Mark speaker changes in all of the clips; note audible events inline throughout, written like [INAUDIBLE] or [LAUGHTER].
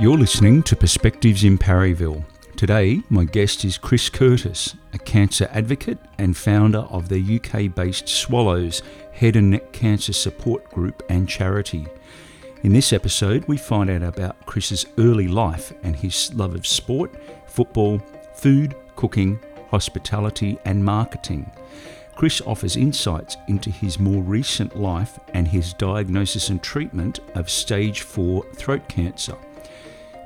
Speaker 1: You're listening to Perspectives in Parryville. Today, my guest is Chris Curtis, a cancer advocate and founder of the UK based Swallows Head and Neck Cancer Support Group and charity. In this episode, we find out about Chris's early life and his love of sport, football, food, cooking, hospitality, and marketing. Chris offers insights into his more recent life and his diagnosis and treatment of stage 4 throat cancer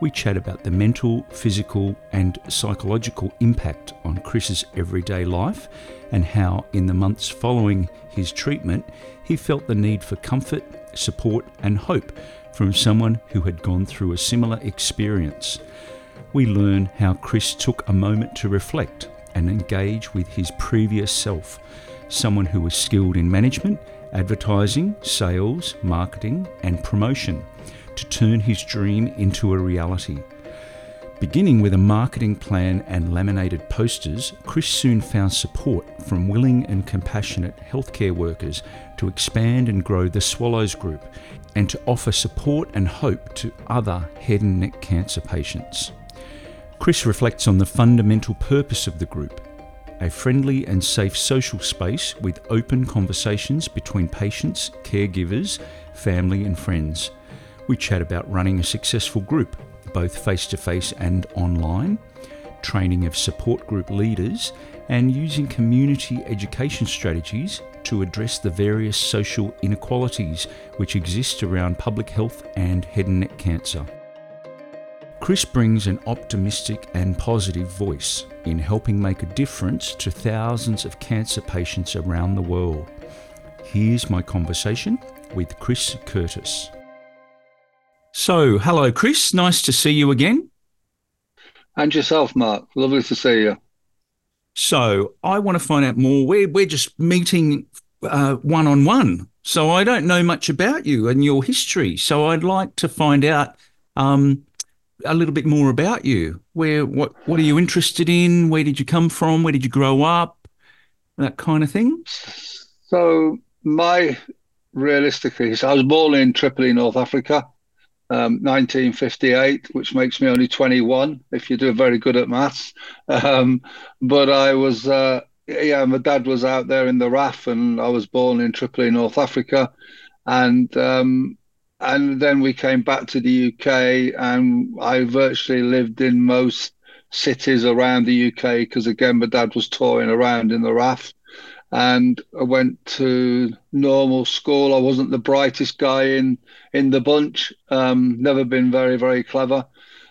Speaker 1: we chat about the mental, physical, and psychological impact on Chris's everyday life and how, in the months following his treatment, he felt the need for comfort, support, and hope from someone who had gone through a similar experience. We learn how Chris took a moment to reflect and engage with his previous self, someone who was skilled in management, advertising, sales, marketing, and promotion to turn his dream into a reality. Beginning with a marketing plan and laminated posters, Chris soon found support from willing and compassionate healthcare workers to expand and grow the Swallows Group and to offer support and hope to other head and neck cancer patients. Chris reflects on the fundamental purpose of the group a friendly and safe social space with open conversations between patients, caregivers, family, and friends. We chat about running a successful group, both face to face and online, training of support group leaders, and using community education strategies to address the various social inequalities which exist around public health and head and neck cancer. Chris brings an optimistic and positive voice in helping make a difference to thousands of cancer patients around the world. Here's my conversation with Chris Curtis. So, hello, Chris. Nice to see you again.
Speaker 2: And yourself, Mark. Lovely to see you.
Speaker 1: So, I want to find out more. We're, we're just meeting one on one. So, I don't know much about you and your history. So, I'd like to find out um, a little bit more about you. Where, what, what are you interested in? Where did you come from? Where did you grow up? That kind of thing.
Speaker 2: So, my realistically, so I was born in Tripoli, North Africa um, 1958, which makes me only 21 if you do very good at maths. Um, but I was, uh, yeah, my dad was out there in the RAF, and I was born in Tripoli, North Africa, and um, and then we came back to the UK, and I virtually lived in most cities around the UK because again, my dad was touring around in the RAF and I went to normal school. I wasn't the brightest guy in in the bunch. Um, never been very very clever.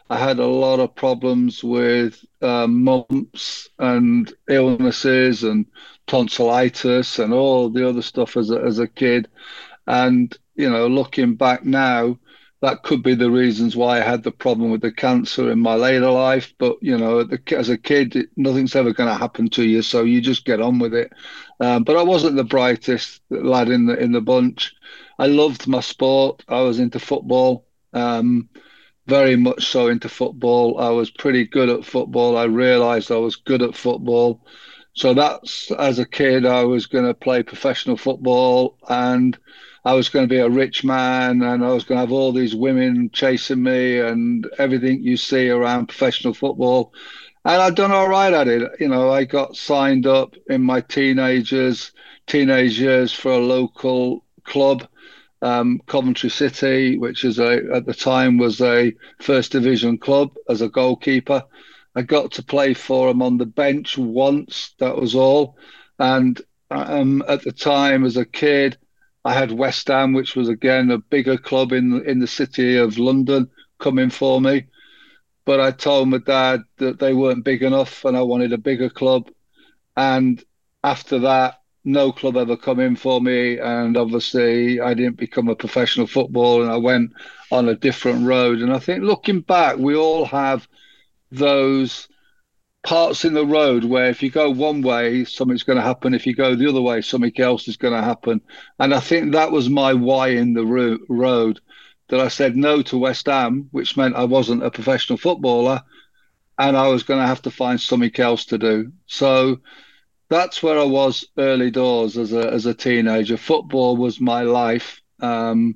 Speaker 2: I had a lot of problems with um, mumps and illnesses and tonsillitis and all the other stuff as a, as a kid. And you know, looking back now, that could be the reasons why I had the problem with the cancer in my later life. But you know, as a kid, nothing's ever going to happen to you, so you just get on with it. Um, but I wasn't the brightest lad in the in the bunch. I loved my sport. I was into football, um, very much so into football. I was pretty good at football. I realised I was good at football. So that's as a kid, I was going to play professional football and I was going to be a rich man and I was going to have all these women chasing me and everything you see around professional football. And I'd done all right at it. You know, I got signed up in my teenagers, teenage years for a local club, um, Coventry City, which is a at the time was a first division club as a goalkeeper. I got to play for them on the bench once. That was all. And um, at the time, as a kid, I had West Ham, which was again a bigger club in in the city of London, coming for me. But I told my dad that they weren't big enough, and I wanted a bigger club. And after that, no club ever come in for me, and obviously I didn't become a professional footballer, and I went on a different road. And I think looking back, we all have those parts in the road where if you go one way, something's going to happen. If you go the other way, something else is going to happen. And I think that was my why in the ro- road that I said no to West Ham, which meant I wasn't a professional footballer. and I was going to have to find something else to do. So that's where I was early doors as a as a teenager. Football was my life, um,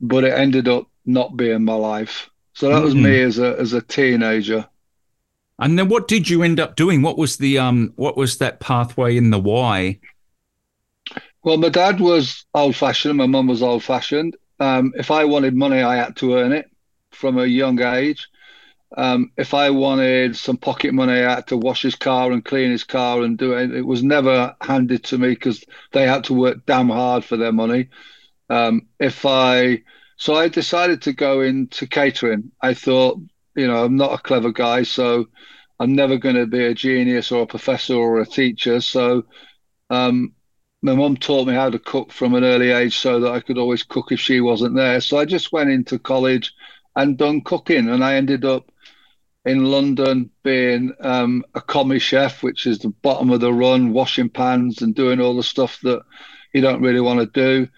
Speaker 2: but it ended up not being my life. So that was mm-hmm. me as a as a teenager.
Speaker 1: And then what did you end up doing? What was the um what was that pathway in the why?
Speaker 2: Well, my dad was old fashioned, my mum was old fashioned. Um, if I wanted money, I had to earn it from a young age. Um, if I wanted some pocket money, I had to wash his car and clean his car and do it. It was never handed to me because they had to work damn hard for their money. Um, if I, so I decided to go into catering. I thought, you know, I'm not a clever guy, so I'm never going to be a genius or a professor or a teacher. So, um, my mum taught me how to cook from an early age so that I could always cook if she wasn't there. So I just went into college and done cooking, and I ended up in London being um, a commis chef, which is the bottom of the run, washing pans and doing all the stuff that you don't really want to do.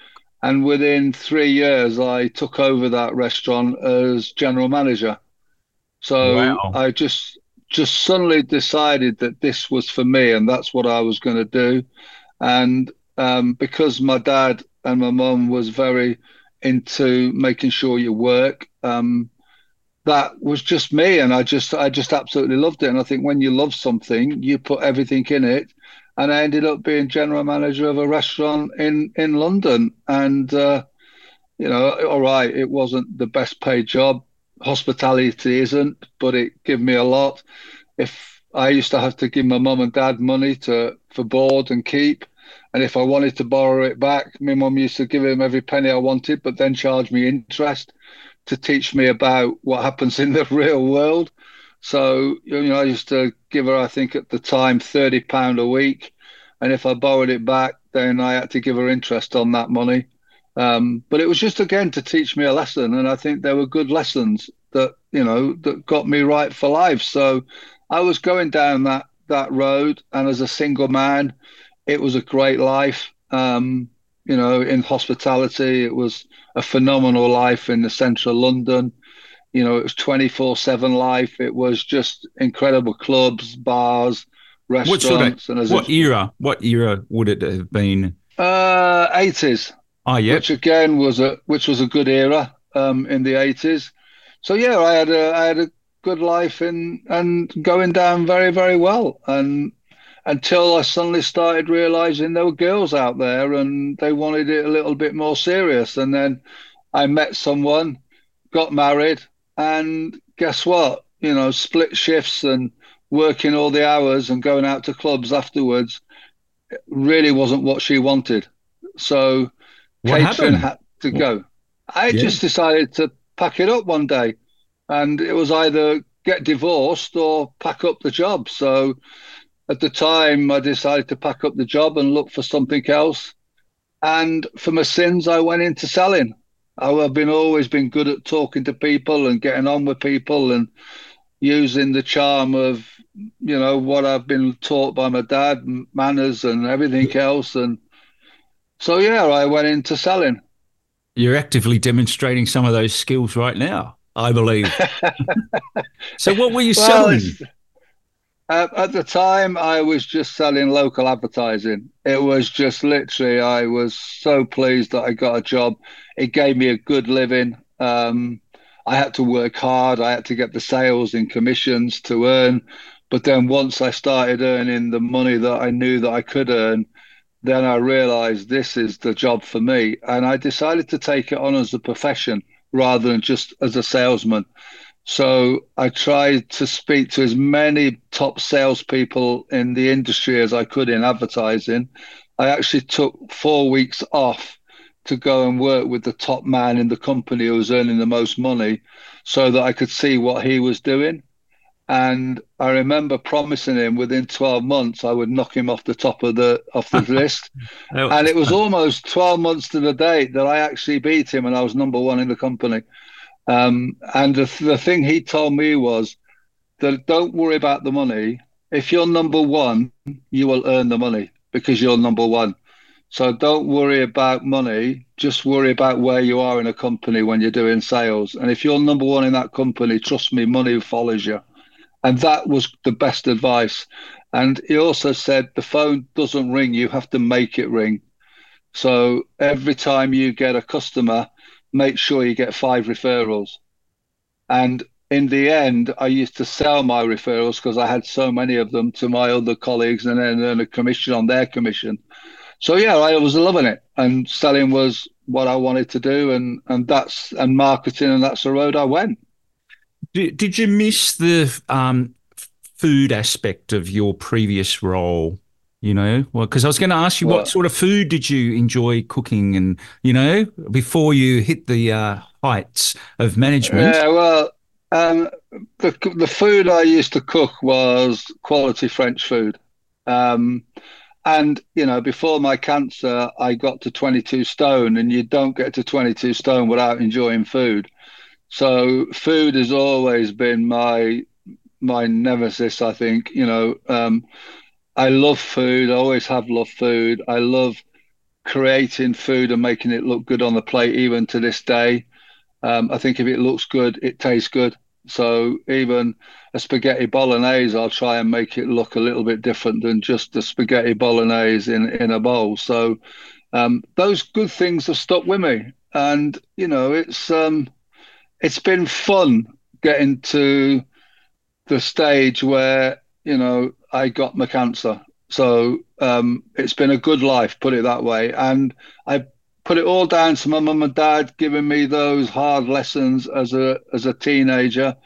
Speaker 2: And within three years, I took over that restaurant as general manager. So wow. I just just suddenly decided that this was for me, and that's what I was going to do. And um, because my dad and my mum was very into making sure you work, um, that was just me and i just i just absolutely loved it and i think when you love something you put everything in it and i ended up being general manager of a restaurant in in london and uh, you know all right it wasn't the best paid job hospitality isn't but it gave me a lot if i used to have to give my mum and dad money to for board and keep and if i wanted to borrow it back my mum used to give him every penny i wanted but then charge me interest to teach me about what happens in the [LAUGHS] real world. So, you know, I used to give her, I think at the time, £30 a week. And if I borrowed it back, then I had to give her interest on that money. Um, but it was just, again, to teach me a lesson. And I think there were good lessons that, you know, that got me right for life. So I was going down that, that road. And as a single man, it was a great life. Um, you know, in hospitality. It was a phenomenal life in the central London. You know, it was 24 7 life. It was just incredible clubs, bars, restaurants.
Speaker 1: What, sort of, what era? What era would it have been?
Speaker 2: Uh, 80s.
Speaker 1: Oh, yeah.
Speaker 2: Which again was a which was a good era um, in the 80s. So yeah, I had a I had a good life and and going down very very well and until I suddenly started realizing there were girls out there and they wanted it a little bit more serious. And then I met someone, got married, and guess what? You know, split shifts and working all the hours and going out to clubs afterwards really wasn't what she wanted. So what Catherine happened? had to go. I yeah. just decided to pack it up one day. And it was either get divorced or pack up the job. So at the time, I decided to pack up the job and look for something else. And for my sins, I went into selling. I've been always been good at talking to people and getting on with people and using the charm of you know what I've been taught by my dad, manners and everything else. And so yeah, I went into selling.
Speaker 1: You're actively demonstrating some of those skills right now, I believe. [LAUGHS] so what were you well, selling?
Speaker 2: Uh, at the time, I was just selling local advertising. It was just literally, I was so pleased that I got a job. It gave me a good living. Um, I had to work hard. I had to get the sales and commissions to earn. But then once I started earning the money that I knew that I could earn, then I realized this is the job for me. And I decided to take it on as a profession rather than just as a salesman. So I tried to speak to as many top salespeople in the industry as I could in advertising. I actually took four weeks off to go and work with the top man in the company who was earning the most money so that I could see what he was doing. And I remember promising him within 12 months I would knock him off the top of the off the [LAUGHS] list. and it was almost 12 months to the date that I actually beat him and I was number one in the company. Um, and the, the thing he told me was that don't worry about the money. If you're number one, you will earn the money because you're number one. So don't worry about money. Just worry about where you are in a company when you're doing sales. And if you're number one in that company, trust me, money follows you. And that was the best advice. And he also said the phone doesn't ring, you have to make it ring. So every time you get a customer, make sure you get five referrals. And in the end, I used to sell my referrals because I had so many of them to my other colleagues and then earn a commission on their commission. So yeah, I was loving it, and selling was what I wanted to do, and and that's and marketing, and that's the road I went.
Speaker 1: Did, did you miss the um, food aspect of your previous role? You know, well, because I was going to ask you, well, what sort of food did you enjoy cooking, and you know, before you hit the uh, heights of management?
Speaker 2: Yeah, well, um, the the food I used to cook was quality French food, um, and you know, before my cancer, I got to 22 stone, and you don't get to 22 stone without enjoying food. So food has always been my my nemesis. I think you know. Um, I love food. I always have loved food. I love creating food and making it look good on the plate, even to this day. Um, I think if it looks good, it tastes good. So even a spaghetti bolognese, I'll try and make it look a little bit different than just the spaghetti bolognese in, in a bowl. So um, those good things have stuck with me, and you know it's um, it's been fun getting to the stage where you know I got my cancer. So um, it's been a good life, put it that way, and I put it all down to my mum and dad giving me those hard lessons as a as a teenager.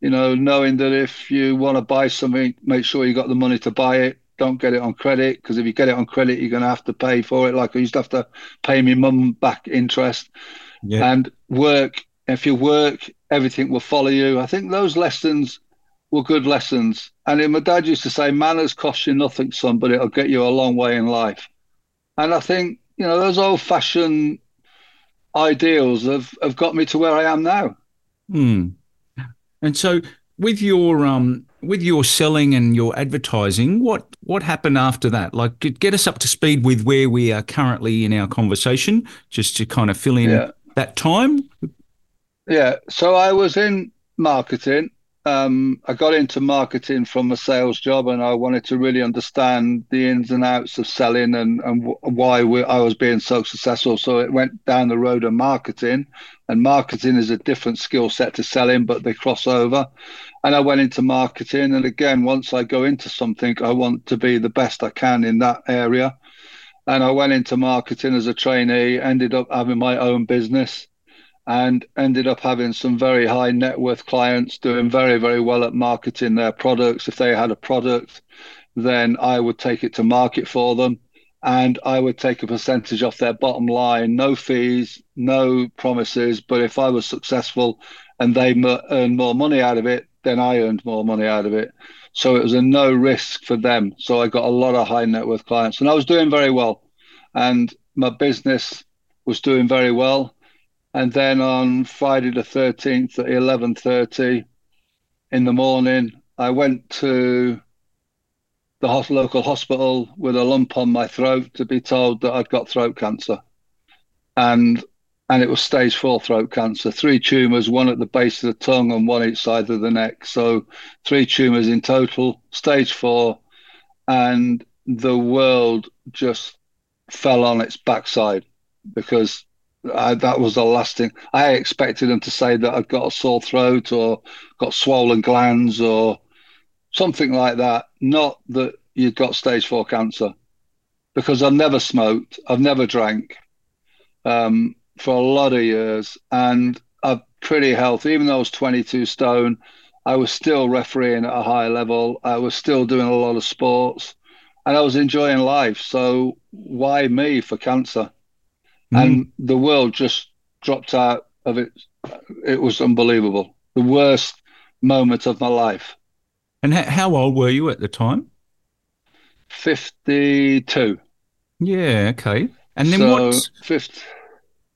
Speaker 2: You know, knowing that if you want to buy something, make sure you got the money to buy it. Don't get it on credit because if you get it on credit, you're going to have to pay for it. Like I used to have to pay my mum back interest. Yeah. And work. If you work, everything will follow you. I think those lessons were good lessons. And my dad used to say, manners cost you nothing, son, but it'll get you a long way in life. And I think you know, those old fashioned ideals have, have got me to where I am now.
Speaker 1: Hmm. And so with your um with your selling and your advertising, what what happened after that? Like get us up to speed with where we are currently in our conversation, just to kind of fill in yeah. that time.
Speaker 2: Yeah. So I was in marketing um, I got into marketing from a sales job, and I wanted to really understand the ins and outs of selling and and why we, I was being so successful. So it went down the road of marketing, and marketing is a different skill set to selling, but they cross over. And I went into marketing, and again, once I go into something, I want to be the best I can in that area. And I went into marketing as a trainee, ended up having my own business and ended up having some very high net worth clients doing very, very well at marketing their products. If they had a product, then I would take it to market for them and I would take a percentage off their bottom line, no fees, no promises. But if I was successful and they earned more money out of it, then I earned more money out of it. So it was a no risk for them. So I got a lot of high net worth clients and I was doing very well. And my business was doing very well and then on Friday the 13th at 11:30 in the morning, I went to the local hospital with a lump on my throat to be told that I'd got throat cancer, and and it was stage four throat cancer. Three tumors, one at the base of the tongue and one each side of the neck. So three tumors in total, stage four, and the world just fell on its backside because I, that was the last thing. I expected them to say that I'd got a sore throat or got swollen glands or something like that. Not that you'd got stage four cancer, because I've never smoked, I've never drank um, for a lot of years, and I'm pretty healthy. Even though I was 22 stone, I was still refereeing at a high level. I was still doing a lot of sports, and I was enjoying life. So why me for cancer? Mm. and the world just dropped out of it. It was unbelievable. The worst moment of my life.
Speaker 1: And how old were you at the time?
Speaker 2: 52.
Speaker 1: Yeah, okay. And then so, what? Fifth.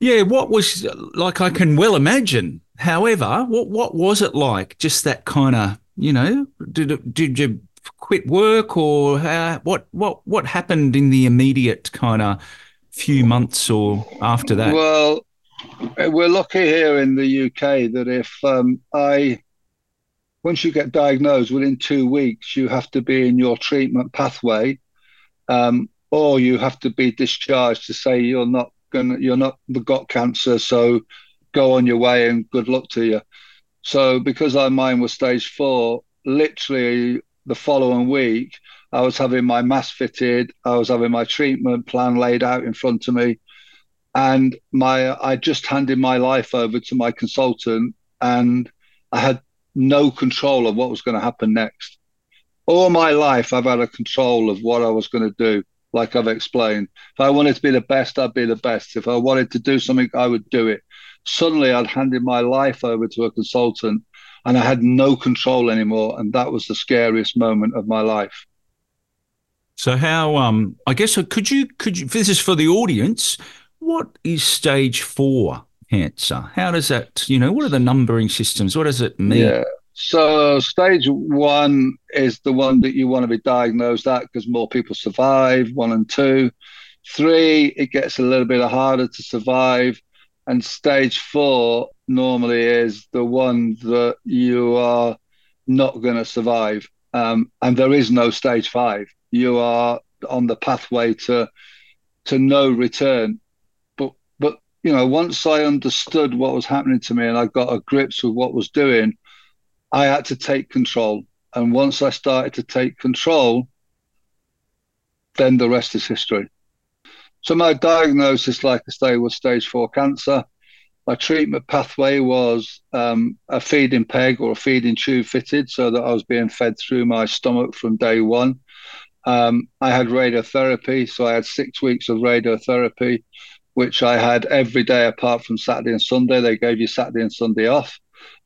Speaker 1: Yeah, what was like? I can well imagine. However, what what was it like? Just that kind of, you know, did did you quit work or how, what what what happened in the immediate kind of few months or after that?
Speaker 2: Well, we're lucky here in the UK that if um, I once you get diagnosed, within two weeks, you have to be in your treatment pathway, um, or you have to be discharged to say you're not going, you're not the got cancer, so go on your way and good luck to you. So because I mine was stage four, literally the following week, I was having my mask fitted, I was having my treatment plan laid out in front of me, and my I just handed my life over to my consultant, and I had no control of what was going to happen next. All my life, I've had a control of what I was going to do, like I've explained. If I wanted to be the best, I'd be the best. If I wanted to do something, I would do it. Suddenly, I'd handed my life over to a consultant and I had no control anymore. And that was the scariest moment of my life.
Speaker 1: So how um I guess could you could you this is for the audience, what is stage four cancer? How does that you know, what are the numbering systems? What does it mean?
Speaker 2: Yeah. So stage one is the one that you want to be diagnosed at because more people survive, one and two. Three, it gets a little bit harder to survive. And stage four normally is the one that you are not going to survive. Um, and there is no stage five. You are on the pathway to to no return. But but you know, once I understood what was happening to me and I got a grips with what was doing, I had to take control. And once I started to take control, then the rest is history. So my diagnosis, like I say, was stage four cancer. My treatment pathway was um, a feeding peg or a feeding tube fitted so that I was being fed through my stomach from day one. Um, I had radiotherapy, so I had six weeks of radiotherapy, which I had every day apart from Saturday and Sunday. They gave you Saturday and Sunday off.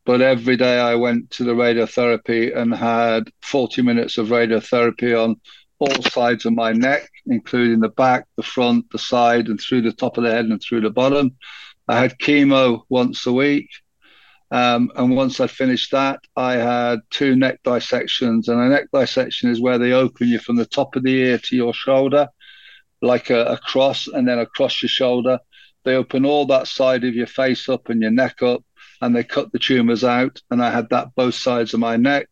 Speaker 2: But every day I went to the radiotherapy and had 40 minutes of radiotherapy on all sides of my neck, including the back, the front, the side, and through the top of the head and through the bottom. I had chemo once a week. Um, and once I finished that, I had two neck dissections. And a neck dissection is where they open you from the top of the ear to your shoulder, like a, a cross, and then across your shoulder. They open all that side of your face up and your neck up, and they cut the tumors out. And I had that both sides of my neck.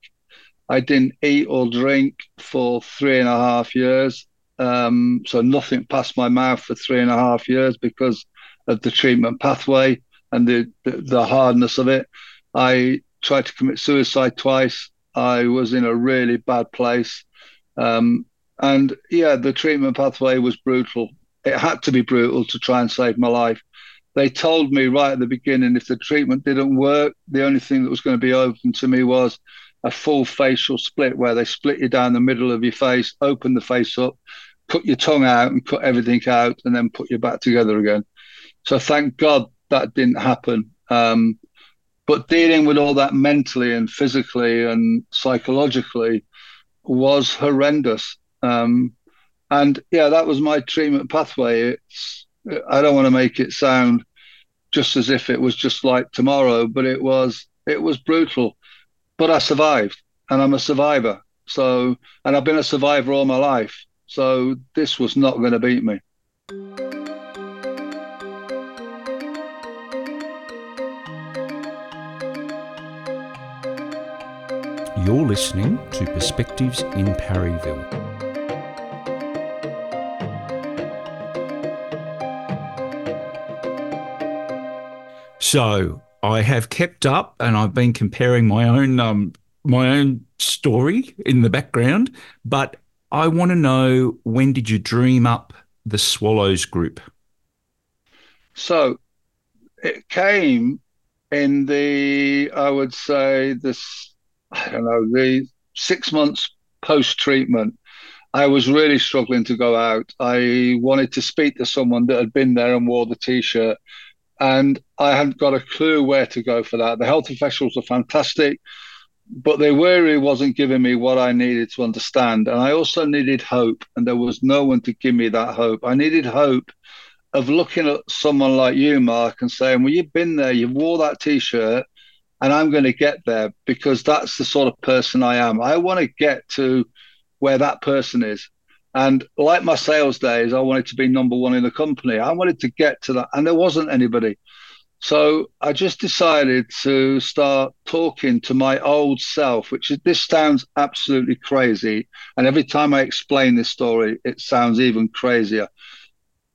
Speaker 2: I didn't eat or drink for three and a half years. Um, so nothing passed my mouth for three and a half years because of the treatment pathway and the, the, hardness of it. I tried to commit suicide twice. I was in a really bad place. Um, and yeah, the treatment pathway was brutal. It had to be brutal to try and save my life. They told me right at the beginning if the treatment didn't work, the only thing that was going to be open to me was a full facial split where they split you down the middle of your face, open the face up, cut your tongue out and cut everything out, and then put you back together again. So thank God that didn't happen. Um, but dealing with all that mentally and physically and psychologically was horrendous. Um, and yeah, that was my treatment pathway. It's I don't want to make it sound just as if it was just like tomorrow, but it was it was brutal. But I survived, and I'm a survivor. So, and I've been a survivor all my life. So this was not going to beat me.
Speaker 1: You're listening to Perspectives in Parryville. So I have kept up, and I've been comparing my own um, my own story in the background. But I want to know when did you dream up the Swallows Group?
Speaker 2: So it came in the I would say this I don't know, the six months post treatment, I was really struggling to go out. I wanted to speak to someone that had been there and wore the t shirt. And I hadn't got a clue where to go for that. The health professionals were fantastic, but they really wasn't giving me what I needed to understand. And I also needed hope, and there was no one to give me that hope. I needed hope of looking at someone like you, Mark, and saying, Well, you've been there, you wore that t shirt, and I'm going to get there because that's the sort of person I am. I want to get to where that person is. And like my sales days, I wanted to be number one in the company. I wanted to get to that, and there wasn't anybody. So I just decided to start talking to my old self, which is this sounds absolutely crazy. And every time I explain this story, it sounds even crazier.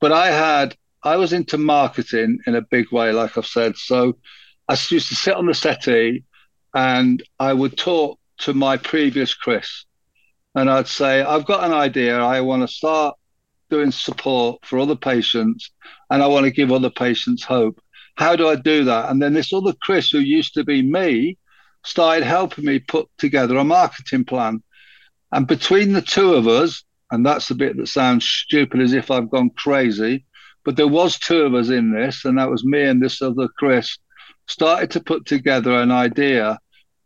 Speaker 2: But I had, I was into marketing in a big way, like I've said. So I used to sit on the settee and I would talk to my previous Chris. And I'd say, I've got an idea. I want to start doing support for other patients and I want to give other patients hope. How do I do that? And then this other Chris, who used to be me, started helping me put together a marketing plan. And between the two of us, and that's the bit that sounds stupid as if I've gone crazy, but there was two of us in this, and that was me and this other Chris, started to put together an idea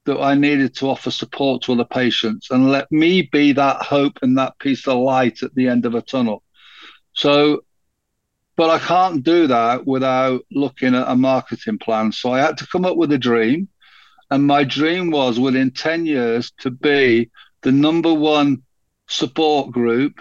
Speaker 2: that I needed to offer support to other patients and let me be that hope and that piece of light at the end of a tunnel. So but I can't do that without looking at a marketing plan. So I had to come up with a dream. And my dream was within 10 years to be the number one support group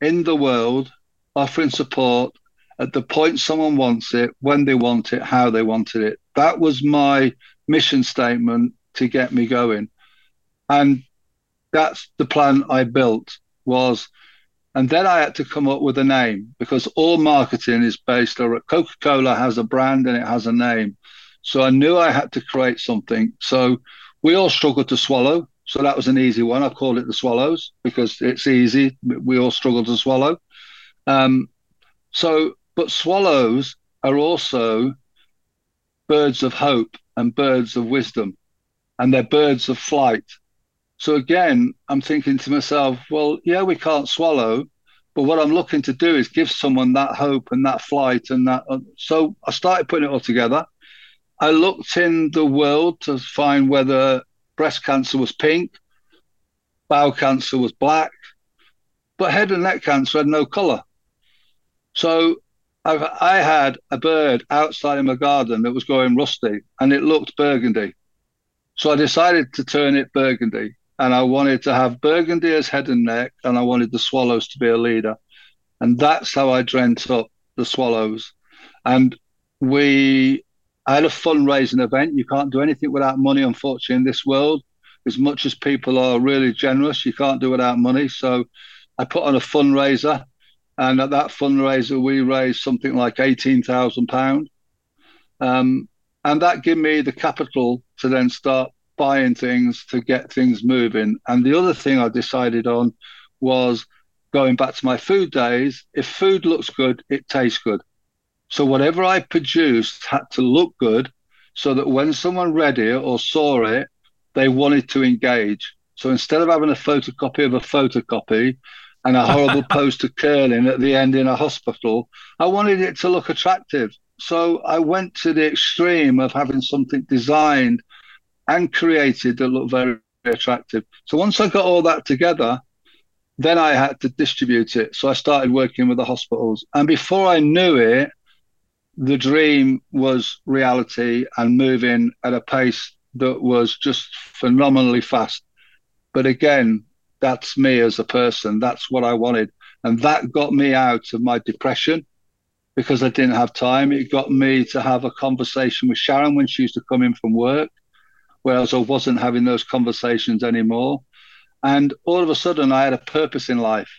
Speaker 2: in the world offering support at the point someone wants it, when they want it, how they wanted it. That was my mission statement to get me going. And that's the plan I built was and then I had to come up with a name because all marketing is based on Coca Cola has a brand and it has a name. So I knew I had to create something. So we all struggled to swallow. So that was an easy one. I called it the Swallows because it's easy. We all struggle to swallow. Um, so, but swallows are also birds of hope and birds of wisdom, and they're birds of flight. So again, I'm thinking to myself, well, yeah, we can't swallow, but what I'm looking to do is give someone that hope and that flight and that. Uh, so I started putting it all together. I looked in the world to find whether breast cancer was pink, bowel cancer was black, but head and neck cancer had no color. So I've, I had a bird outside in my garden that was going rusty and it looked burgundy. So I decided to turn it burgundy and I wanted to have Burgundy as head and neck, and I wanted the Swallows to be a leader, and that's how I dreamt up the Swallows. And we I had a fundraising event. You can't do anything without money, unfortunately, in this world. As much as people are really generous, you can't do without money. So I put on a fundraiser, and at that fundraiser, we raised something like eighteen thousand pound, um, and that gave me the capital to then start buying things to get things moving. And the other thing I decided on was going back to my food days. If food looks good, it tastes good. So whatever I produced had to look good so that when someone read it or saw it, they wanted to engage. So instead of having a photocopy of a photocopy and a horrible [LAUGHS] post poster curling at the end in a hospital, I wanted it to look attractive. So I went to the extreme of having something designed and created that looked very, very attractive. So once I got all that together, then I had to distribute it. So I started working with the hospitals. And before I knew it, the dream was reality and moving at a pace that was just phenomenally fast. But again, that's me as a person. That's what I wanted. And that got me out of my depression because I didn't have time. It got me to have a conversation with Sharon when she used to come in from work whereas I wasn't having those conversations anymore. And all of a sudden, I had a purpose in life.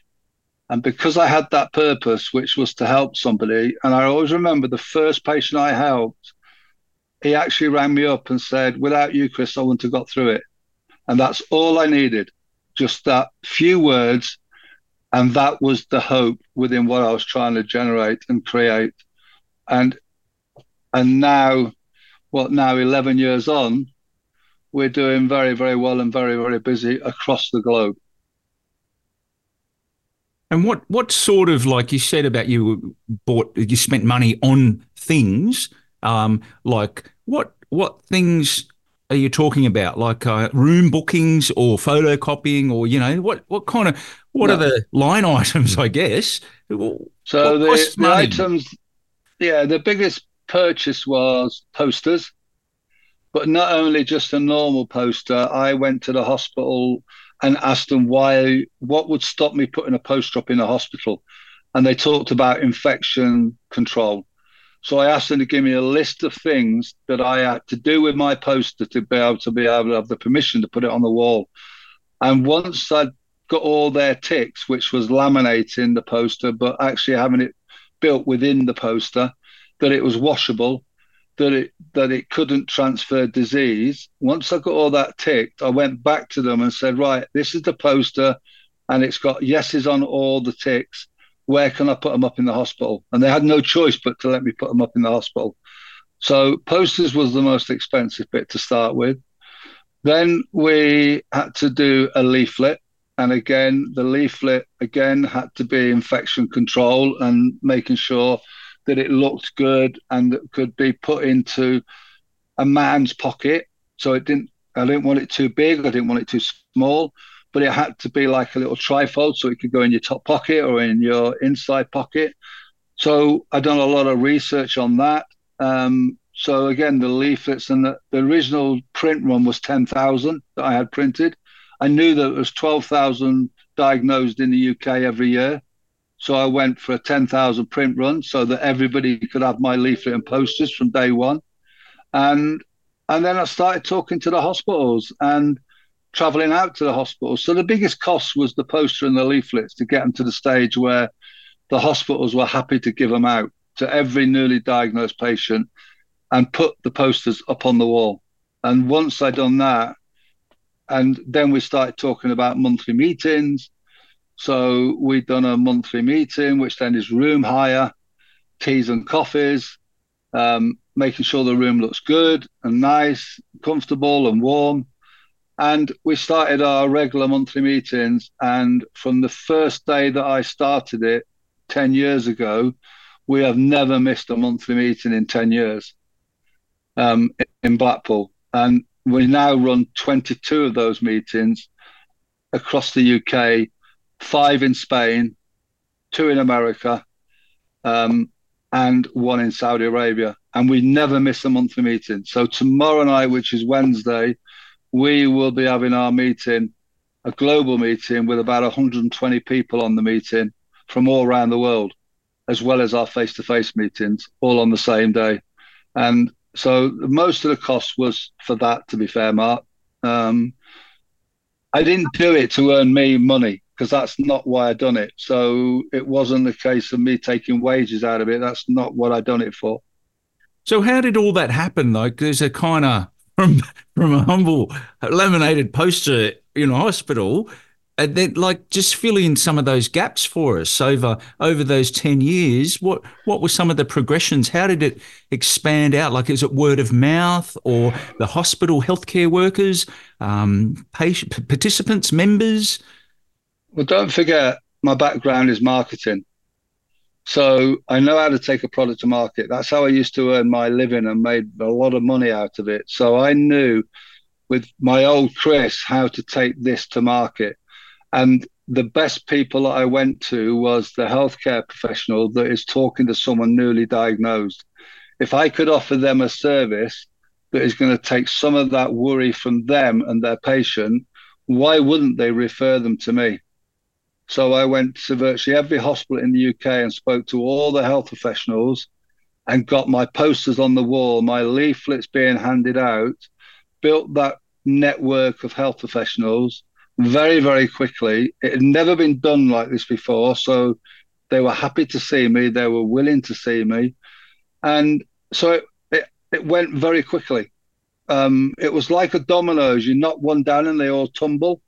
Speaker 2: And because I had that purpose, which was to help somebody, and I always remember the first patient I helped, he actually rang me up and said, Without you, Chris, I wouldn't have got through it. And that's all I needed, just that few words. And that was the hope within what I was trying to generate and create. And and now, what now, 11 years on, we're doing very, very well and very, very busy across the globe.
Speaker 1: And what what sort of like you said about you bought you spent money on things um, like what what things are you talking about like uh, room bookings or photocopying or you know what what kind of what no. are the line [LAUGHS] items I guess
Speaker 2: so the, the items yeah the biggest purchase was posters but not only just a normal poster, I went to the hospital and asked them why, what would stop me putting a poster up in a hospital? And they talked about infection control. So I asked them to give me a list of things that I had to do with my poster to be able to be able to have the permission to put it on the wall. And once I'd got all their ticks, which was laminating the poster, but actually having it built within the poster, that it was washable, that it that it couldn't transfer disease. Once I got all that ticked, I went back to them and said, right, this is the poster, and it's got yeses on all the ticks where can I put them up in the hospital? And they had no choice but to let me put them up in the hospital. So posters was the most expensive bit to start with. Then we had to do a leaflet. And again, the leaflet again had to be infection control and making sure that it looked good and that could be put into a man's pocket. So it didn't I didn't want it too big, I didn't want it too small but it had to be like a little trifold so it could go in your top pocket or in your inside pocket. So I've done a lot of research on that. Um, so again, the leaflets and the, the original print run was 10,000 that I had printed. I knew that it was 12,000 diagnosed in the UK every year. So I went for a 10,000 print run so that everybody could have my leaflet and posters from day one. And and then I started talking to the hospitals and traveling out to the hospital. So the biggest cost was the poster and the leaflets to get them to the stage where the hospitals were happy to give them out to every newly diagnosed patient and put the posters up on the wall. And once I'd done that, and then we started talking about monthly meetings. So we'd done a monthly meeting, which then is room hire, teas and coffees, um, making sure the room looks good and nice, comfortable and warm. And we started our regular monthly meetings. And from the first day that I started it 10 years ago, we have never missed a monthly meeting in 10 years um, in Blackpool. And we now run 22 of those meetings across the UK, five in Spain, two in America, um, and one in Saudi Arabia. And we never miss a monthly meeting. So tomorrow night, which is Wednesday, we will be having our meeting, a global meeting with about 120 people on the meeting from all around the world, as well as our face to face meetings, all on the same day. And so most of the cost was for that, to be fair, Mark. Um, I didn't do it to earn me money because that's not why I done it. So it wasn't a case of me taking wages out of it. That's not what I done it for.
Speaker 1: So how did all that happen? Like, there's a kind of from from a humble laminated poster in a hospital and then like just fill in some of those gaps for us over over those 10 years. What what were some of the progressions? How did it expand out? Like is it word of mouth or the hospital healthcare workers um, patient participants members?
Speaker 2: Well don't forget my background is marketing so I know how to take a product to market. That's how I used to earn my living and made a lot of money out of it. So I knew with my old Chris how to take this to market. And the best people that I went to was the healthcare professional that is talking to someone newly diagnosed. If I could offer them a service that is going to take some of that worry from them and their patient, why wouldn't they refer them to me? So I went to virtually every hospital in the UK and spoke to all the health professionals and got my posters on the wall, my leaflets being handed out, built that network of health professionals very, very quickly. It had never been done like this before. So they were happy to see me, they were willing to see me. And so it, it, it went very quickly. Um, it was like a dominoes. You knock one down and they all tumble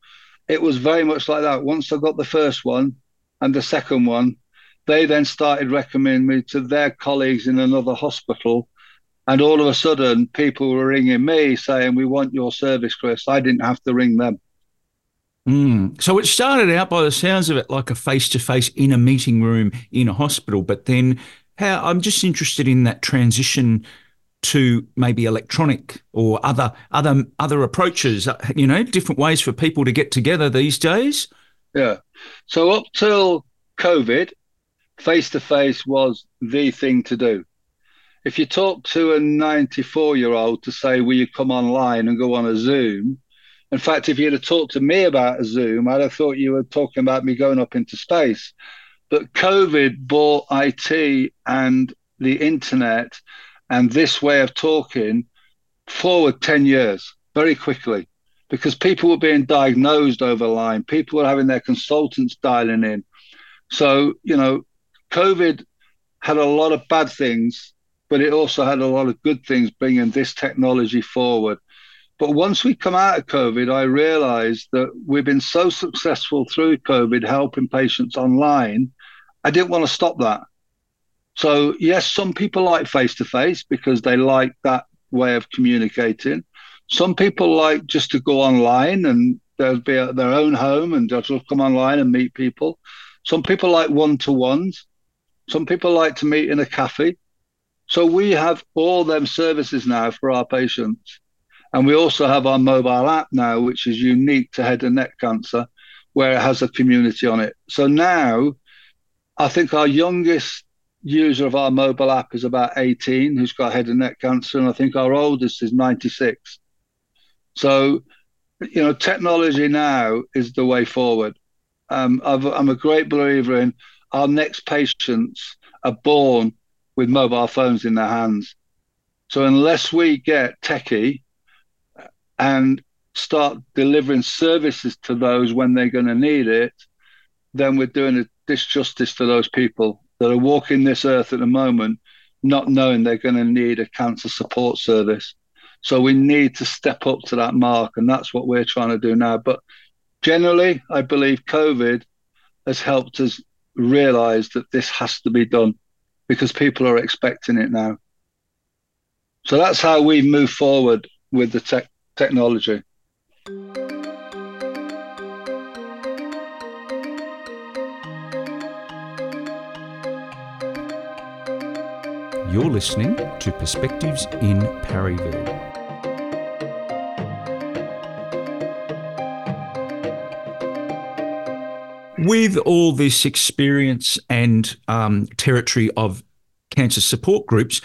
Speaker 2: it was very much like that. Once I got the first one and the second one, they then started recommending me to their colleagues in another hospital. And all of a sudden, people were ringing me saying, We want your service, Chris. I didn't have to ring them.
Speaker 1: Mm. So it started out by the sounds of it like a face to face in a meeting room in a hospital. But then, how I'm just interested in that transition to maybe electronic or other other other approaches uh, you know different ways for people to get together these days.
Speaker 2: Yeah. So up till covid face to face was the thing to do. If you talk to a 94 year old to say will you come online and go on a zoom? In fact if you'd have talked to me about a zoom i'd have thought you were talking about me going up into space. But covid brought it and the internet and this way of talking forward 10 years very quickly because people were being diagnosed over line. People were having their consultants dialing in. So, you know, COVID had a lot of bad things, but it also had a lot of good things bringing this technology forward. But once we come out of COVID, I realized that we've been so successful through COVID helping patients online. I didn't want to stop that. So, yes, some people like face to face because they like that way of communicating. Some people like just to go online and they'll be at their own home and they'll come online and meet people. Some people like one to ones. Some people like to meet in a cafe. So we have all them services now for our patients. And we also have our mobile app now, which is unique to head and neck cancer, where it has a community on it. So now I think our youngest user of our mobile app is about 18 who's got head and neck cancer. And I think our oldest is 96. So, you know, technology now is the way forward. Um, i am a great believer in our next patients are born with mobile phones in their hands. So unless we get techie and start delivering services to those when they're going to need it, then we're doing a disjustice to those people that are walking this earth at the moment, not knowing they're going to need a cancer support service. So we need to step up to that mark, and that's what we're trying to do now. But generally, I believe COVID has helped us realize that this has to be done because people are expecting it now. So that's how we move forward with the tech technology.
Speaker 1: You're listening to Perspectives in Parryville. With all this experience and um, territory of cancer support groups,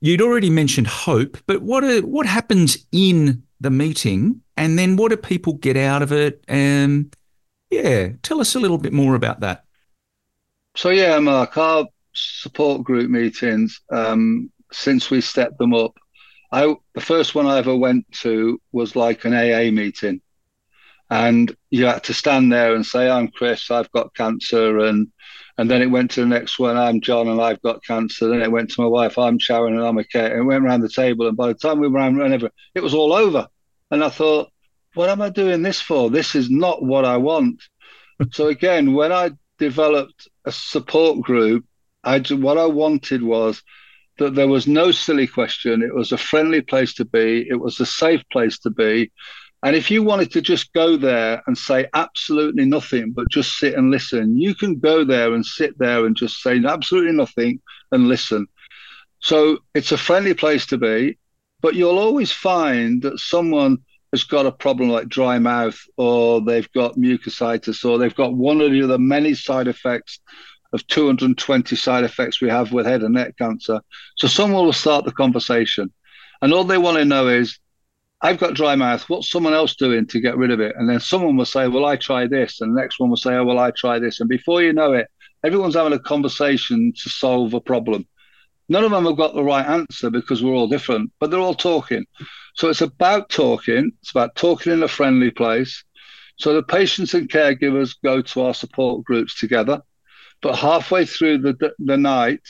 Speaker 1: you'd already mentioned hope, but what are, what happens in the meeting, and then what do people get out of it? And yeah, tell us a little bit more about that.
Speaker 2: So yeah, Mark, our support group meetings um, since we stepped them up. I the first one I ever went to was like an AA meeting, and you had to stand there and say, "I'm Chris, I've got cancer," and and then it went to the next one, "I'm John, and I've got cancer." Then it went to my wife, "I'm Sharon, and I'm okay." And it went around the table, and by the time we were around, it was all over, and I thought, "What am I doing this for? This is not what I want." [LAUGHS] so again, when I developed a support group I what I wanted was that there was no silly question. It was a friendly place to be. It was a safe place to be. And if you wanted to just go there and say absolutely nothing, but just sit and listen, you can go there and sit there and just say absolutely nothing and listen. So it's a friendly place to be, but you'll always find that someone has got a problem like dry mouth, or they've got mucositis, or they've got one of the other many side effects of 220 side effects we have with head and neck cancer. So someone will start the conversation, and all they want to know is, I've got dry mouth. What's someone else doing to get rid of it? And then someone will say, Well, I try this. And the next one will say, Oh, well, I try this. And before you know it, everyone's having a conversation to solve a problem. None of them have got the right answer because we're all different, but they're all talking. So it's about talking. It's about talking in a friendly place. So the patients and caregivers go to our support groups together. But halfway through the, the night,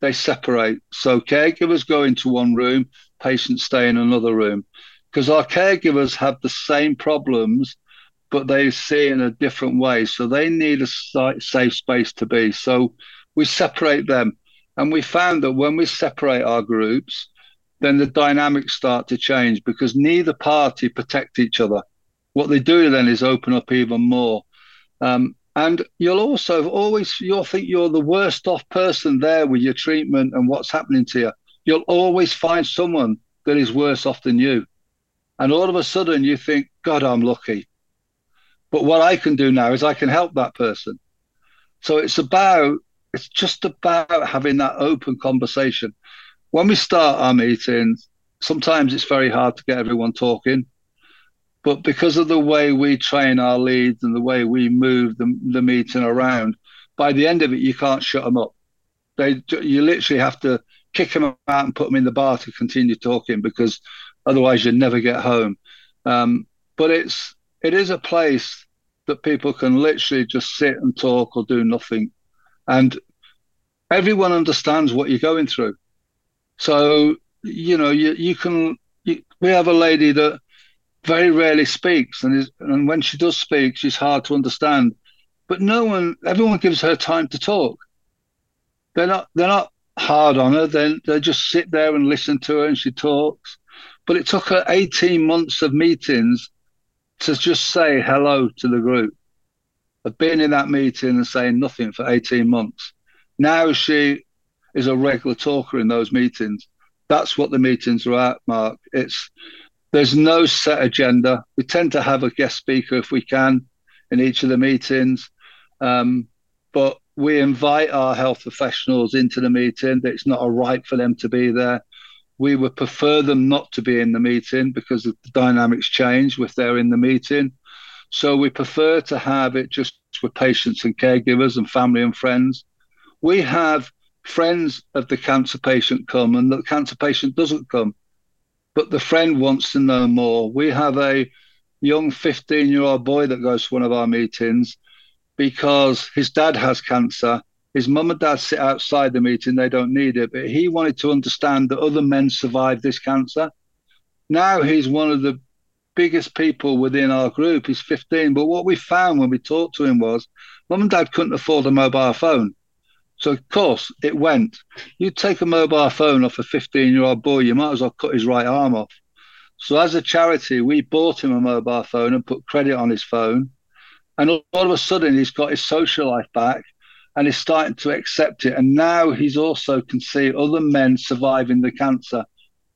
Speaker 2: they separate. So caregivers go into one room, patients stay in another room. Because our caregivers have the same problems, but they see it in a different way. So they need a safe space to be. So we separate them. And we found that when we separate our groups, then the dynamics start to change because neither party protect each other. What they do then is open up even more. Um, and you'll also always you'll think you're the worst off person there with your treatment and what's happening to you. You'll always find someone that is worse off than you. And all of a sudden you think, God, I'm lucky. But what I can do now is I can help that person. So it's about it's just about having that open conversation. When we start our meetings, sometimes it's very hard to get everyone talking but because of the way we train our leads and the way we move the, the meeting around, by the end of it, you can't shut them up. They, you literally have to kick them out and put them in the bar to continue talking because otherwise you'd never get home. Um, but it's it is a place that people can literally just sit and talk or do nothing, and everyone understands what you're going through. So you know you you can you, we have a lady that very rarely speaks, and is, and when she does speak, she's hard to understand. But no one, everyone gives her time to talk. They're not they're not hard on her. They they just sit there and listen to her, and she talks. But it took her 18 months of meetings to just say hello to the group. Of being in that meeting and saying nothing for 18 months. Now she is a regular talker in those meetings. That's what the meetings are at, Mark. It's there's no set agenda. We tend to have a guest speaker if we can in each of the meetings, um, but we invite our health professionals into the meeting. It's not a right for them to be there. We would prefer them not to be in the meeting because the dynamics change if they're in the meeting. So we prefer to have it just with patients and caregivers and family and friends. We have friends of the cancer patient come and the cancer patient doesn't come but the friend wants to know more. We have a young 15 year old boy that goes to one of our meetings because his dad has cancer. His mum and dad sit outside the meeting, they don't need it, but he wanted to understand that other men survive this cancer. Now he's one of the biggest people within our group. He's 15. But what we found when we talked to him was mum and dad couldn't afford a mobile phone. So of course it went. You take a mobile phone off a 15 year old boy, you might as well cut his right arm off. So as a charity, we bought him a mobile phone and put credit on his phone. And all, of a sudden he's got his social life back and he's starting to accept it. And now he's also can see other men surviving the cancer.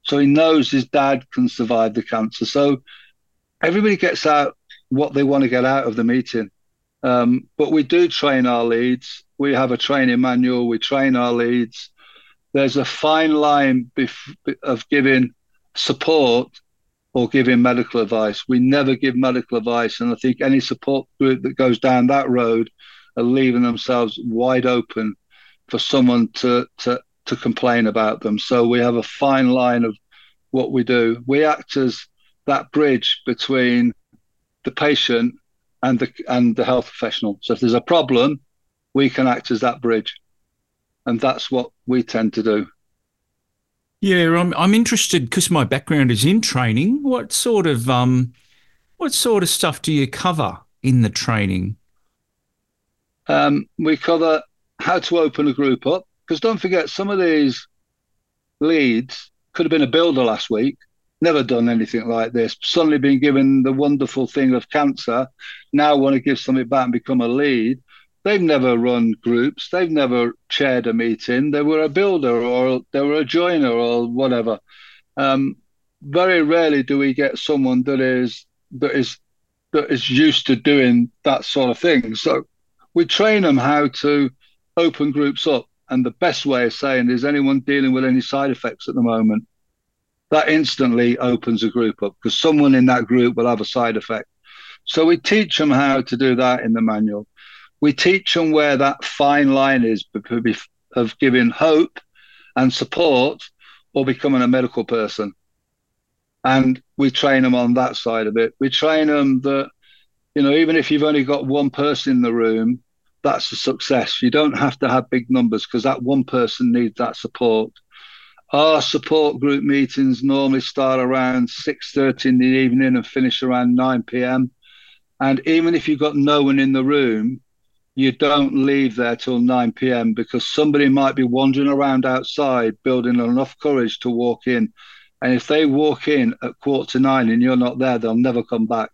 Speaker 2: So he knows his dad can survive the cancer. So everybody gets out what they want to get out of the meeting. Um, but we do train our leads. We have a training manual. We train our leads. There's a fine line bef- of giving support or giving medical advice. We never give medical advice. And I think any support group that goes down that road are leaving themselves wide open for someone to, to, to complain about them. So we have a fine line of what we do. We act as that bridge between the patient and the and the health professional. So if there's a problem, we can act as that bridge, and that's what we tend to do.
Speaker 1: Yeah, I'm I'm interested because my background is in training. What sort of um, what sort of stuff do you cover in the training?
Speaker 2: Um, we cover how to open a group up because don't forget some of these leads could have been a builder last week never done anything like this. Suddenly been given the wonderful thing of cancer, now want to give something back and become a lead. They've never run groups. They've never chaired a meeting. They were a builder or they were a joiner or whatever. Um, very rarely do we get someone that is that is that is used to doing that sort of thing. So we train them how to open groups up. And the best way of saying is anyone dealing with any side effects at the moment that instantly opens a group up because someone in that group will have a side effect. So we teach them how to do that in the manual. We teach them where that fine line is of giving hope and support or becoming a medical person. And we train them on that side of it. We train them that, you know, even if you've only got one person in the room, that's a success. You don't have to have big numbers because that one person needs that support. Our support group meetings normally start around 6.30 in the evening and finish around 9 p.m. And even if you've got no one in the room, you don't leave there till 9 p.m. because somebody might be wandering around outside building enough courage to walk in. And if they walk in at quarter to nine and you're not there, they'll never come back.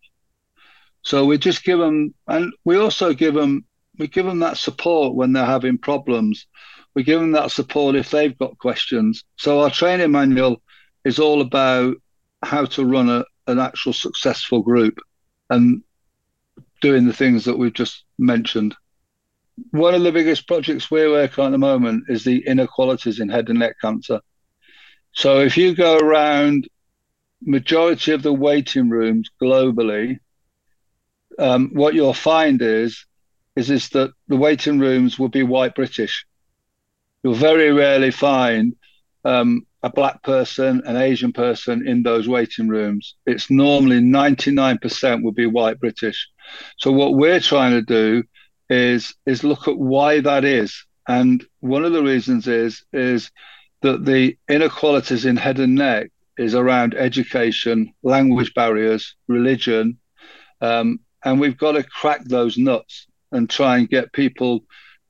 Speaker 2: So we just give them, and we also give them, we give them that support when they're having problems we give them that support if they've got questions. So our training manual is all about how to run a, an actual successful group and doing the things that we've just mentioned. One of the biggest projects we're working on at the moment is the inequalities in head and neck cancer. So if you go around majority of the waiting rooms globally, um, what you'll find is is is that the waiting rooms will be white British. You'll very rarely find um, a black person, an Asian person in those waiting rooms. It's normally 99% will be white British. So what we're trying to do is is look at why that is. And one of the reasons is is that the inequalities in head and neck is around education, language barriers, religion, um, and we've got to crack those nuts and try and get people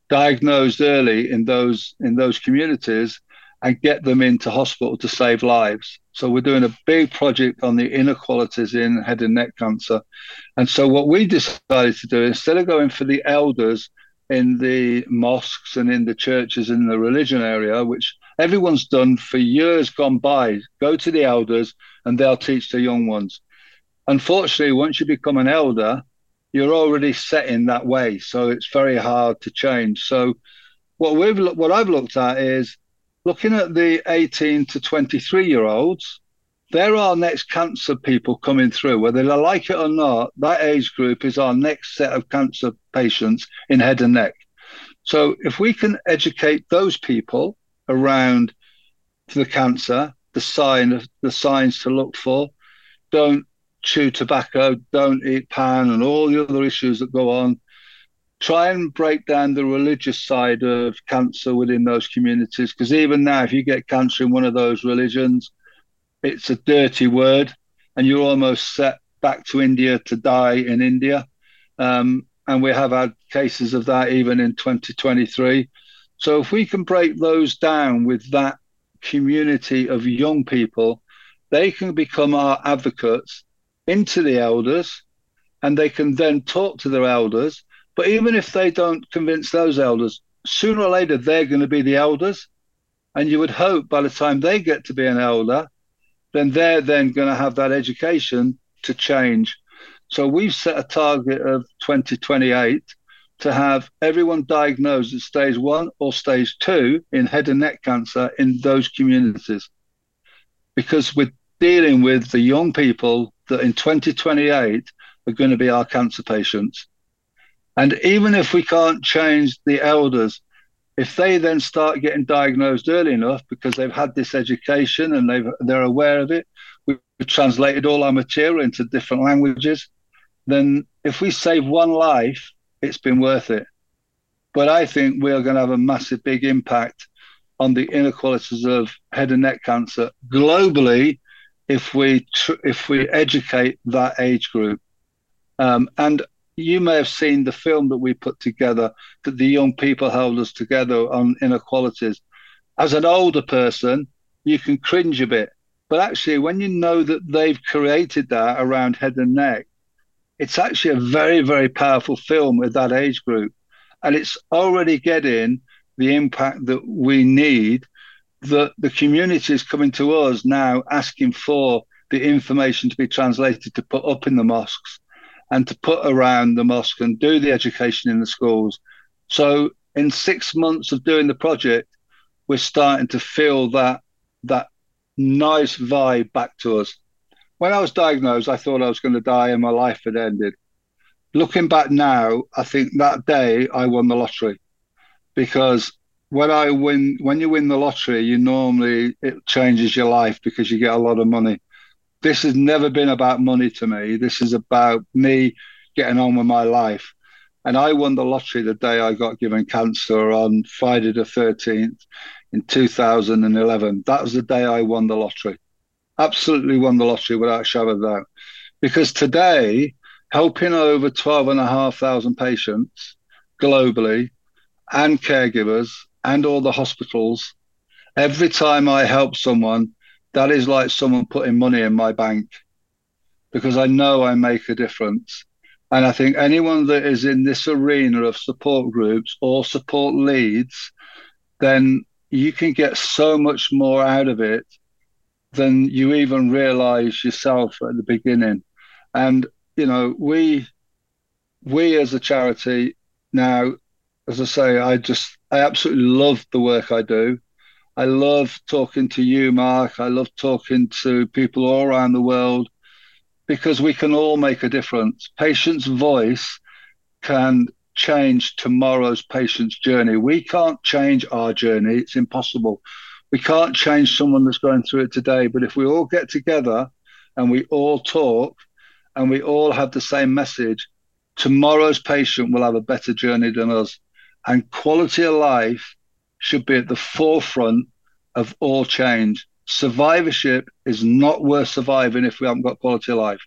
Speaker 2: diagnosed early in those in those communities and get them into hospital to save lives. So we're doing a big project on the inequalities in head and neck cancer. And so what we decided to do instead of going for the elders in the mosques and in the churches in the religion area, which everyone's done for years gone by, go to the elders and they'll teach the young ones. Unfortunately, once you become an elder, you're already set in that way, so it's very hard to change. So, what we've what I've looked at is looking at the 18 to 23 year olds. There are next cancer people coming through, whether they like it or not. That age group is our next set of cancer patients in head and neck. So, if we can educate those people around the cancer, the sign of the signs to look for, don't chew tobacco, don't eat pan, and all the other issues that go on. Try and break down the religious side of cancer within those communities. Because even now, if you get cancer in one of those religions, it's a dirty word, and you're almost set back to India to die in India. Um, and we have had cases of that even in 2023. So if we can break those down with that community of young people, they can become our advocates into the elders and they can then talk to their elders. But even if they don't convince those elders, sooner or later they're going to be the elders. And you would hope by the time they get to be an elder, then they're then going to have that education to change. So we've set a target of 2028 to have everyone diagnosed at stage one or stage two in head and neck cancer in those communities. Because we're dealing with the young people that in 2028 are going to be our cancer patients. And even if we can't change the elders, if they then start getting diagnosed early enough because they've had this education and they've, they're aware of it, we've translated all our material into different languages, then if we save one life, it's been worth it. But I think we are going to have a massive, big impact on the inequalities of head and neck cancer globally if we tr- if we educate that age group. Um, and you may have seen the film that we put together that the young people held us together on inequalities. As an older person, you can cringe a bit, but actually, when you know that they've created that around head and neck, it's actually a very very powerful film with that age group, and it's already getting the impact that we need That the community is coming to us now asking for the information to be translated to put up in the mosques and to put around the mosque and do the education in the schools. So in six months of doing the project, we're starting to feel that that nice vibe back to us. When I was diagnosed, I thought I was going to die and my life had ended. Looking back now, I think that day I won the lottery because when I win, when you win the lottery, you normally it changes your life because you get a lot of money. This has never been about money to me. This is about me getting on with my life. And I won the lottery the day I got given cancer on Friday the 13th in 2011. That was the day I won the lottery. Absolutely won the lottery without a shadow of doubt. Because today, helping over 12,500 patients globally and caregivers and all the hospitals. Every time I help someone, that is like someone putting money in my bank because I know I make a difference. And I think anyone that is in this arena of support groups or support leads, then you can get so much more out of it than you even realize yourself at the beginning. And, you know, we, we as a charity now, as I say, I just I absolutely love the work I do. I love talking to you, Mark. I love talking to people all around the world because we can all make a difference. Patient's voice can change tomorrow's patient's journey. We can't change our journey, it's impossible. We can't change someone that's going through it today, but if we all get together and we all talk and we all have the same message, tomorrow's patient will have a better journey than us. And quality of life should be at the forefront of all change. Survivorship is not worth surviving if we haven't got quality of life.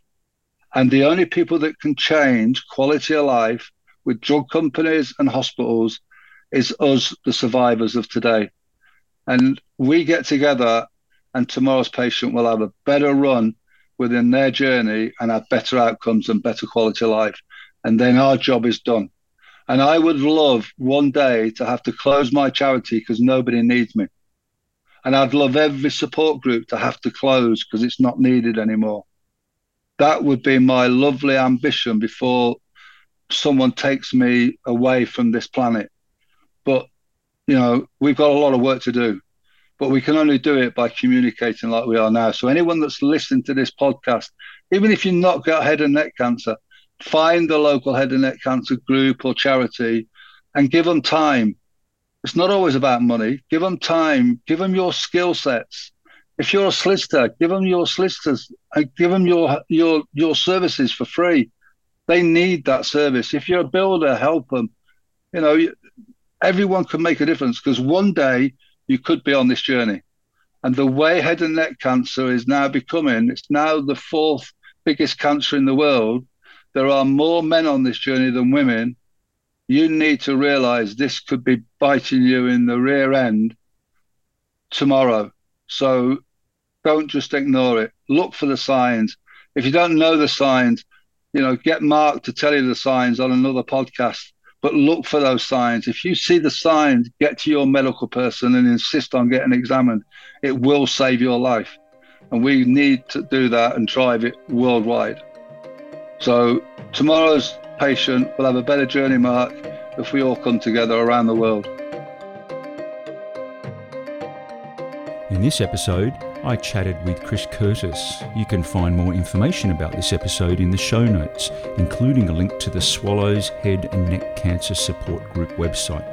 Speaker 2: And the only people that can change quality of life with drug companies and hospitals is us, the survivors of today. And we get together, and tomorrow's patient will have a better run within their journey and have better outcomes and better quality of life. And then our job is done. And I would love one day to have to close my charity because nobody needs me. And I'd love every support group to have to close because it's not needed anymore. That would be my lovely ambition before someone takes me away from this planet. But, you know, we've got a lot of work to do, but we can only do it by communicating like we are now. So, anyone that's listening to this podcast, even if you've not got head and neck cancer, find the local head and neck cancer group or charity and give them time. It's not always about money. Give them time, give them your skill sets. If you're a solicitor, give them your solicitors and give them your your your services for free. They need that service. If you're a builder, help them. You know, everyone can make a difference because one day you could be on this journey. And the way head and neck cancer is now becoming, it's now the fourth biggest cancer in the world. There are more men on this journey than women. You need to realize this could be biting you in the rear end tomorrow. So don't just ignore it. Look for the signs. If you don't know the signs, you know, get Mark to tell you the signs on another podcast, but look for those signs. If you see the signs, get to your medical person and insist on getting examined. It will save your life. And we need to do that and drive it worldwide. So tomorrow's patient will have a better journey, Mark, if we all come together around the world.
Speaker 1: In this episode, I chatted with Chris Curtis. You can find more information about this episode in the show notes, including a link to the Swallows Head and Neck Cancer Support Group website,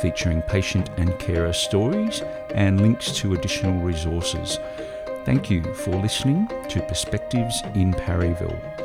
Speaker 1: featuring patient and carer stories and links to additional resources. Thank you for listening to Perspectives in Parryville.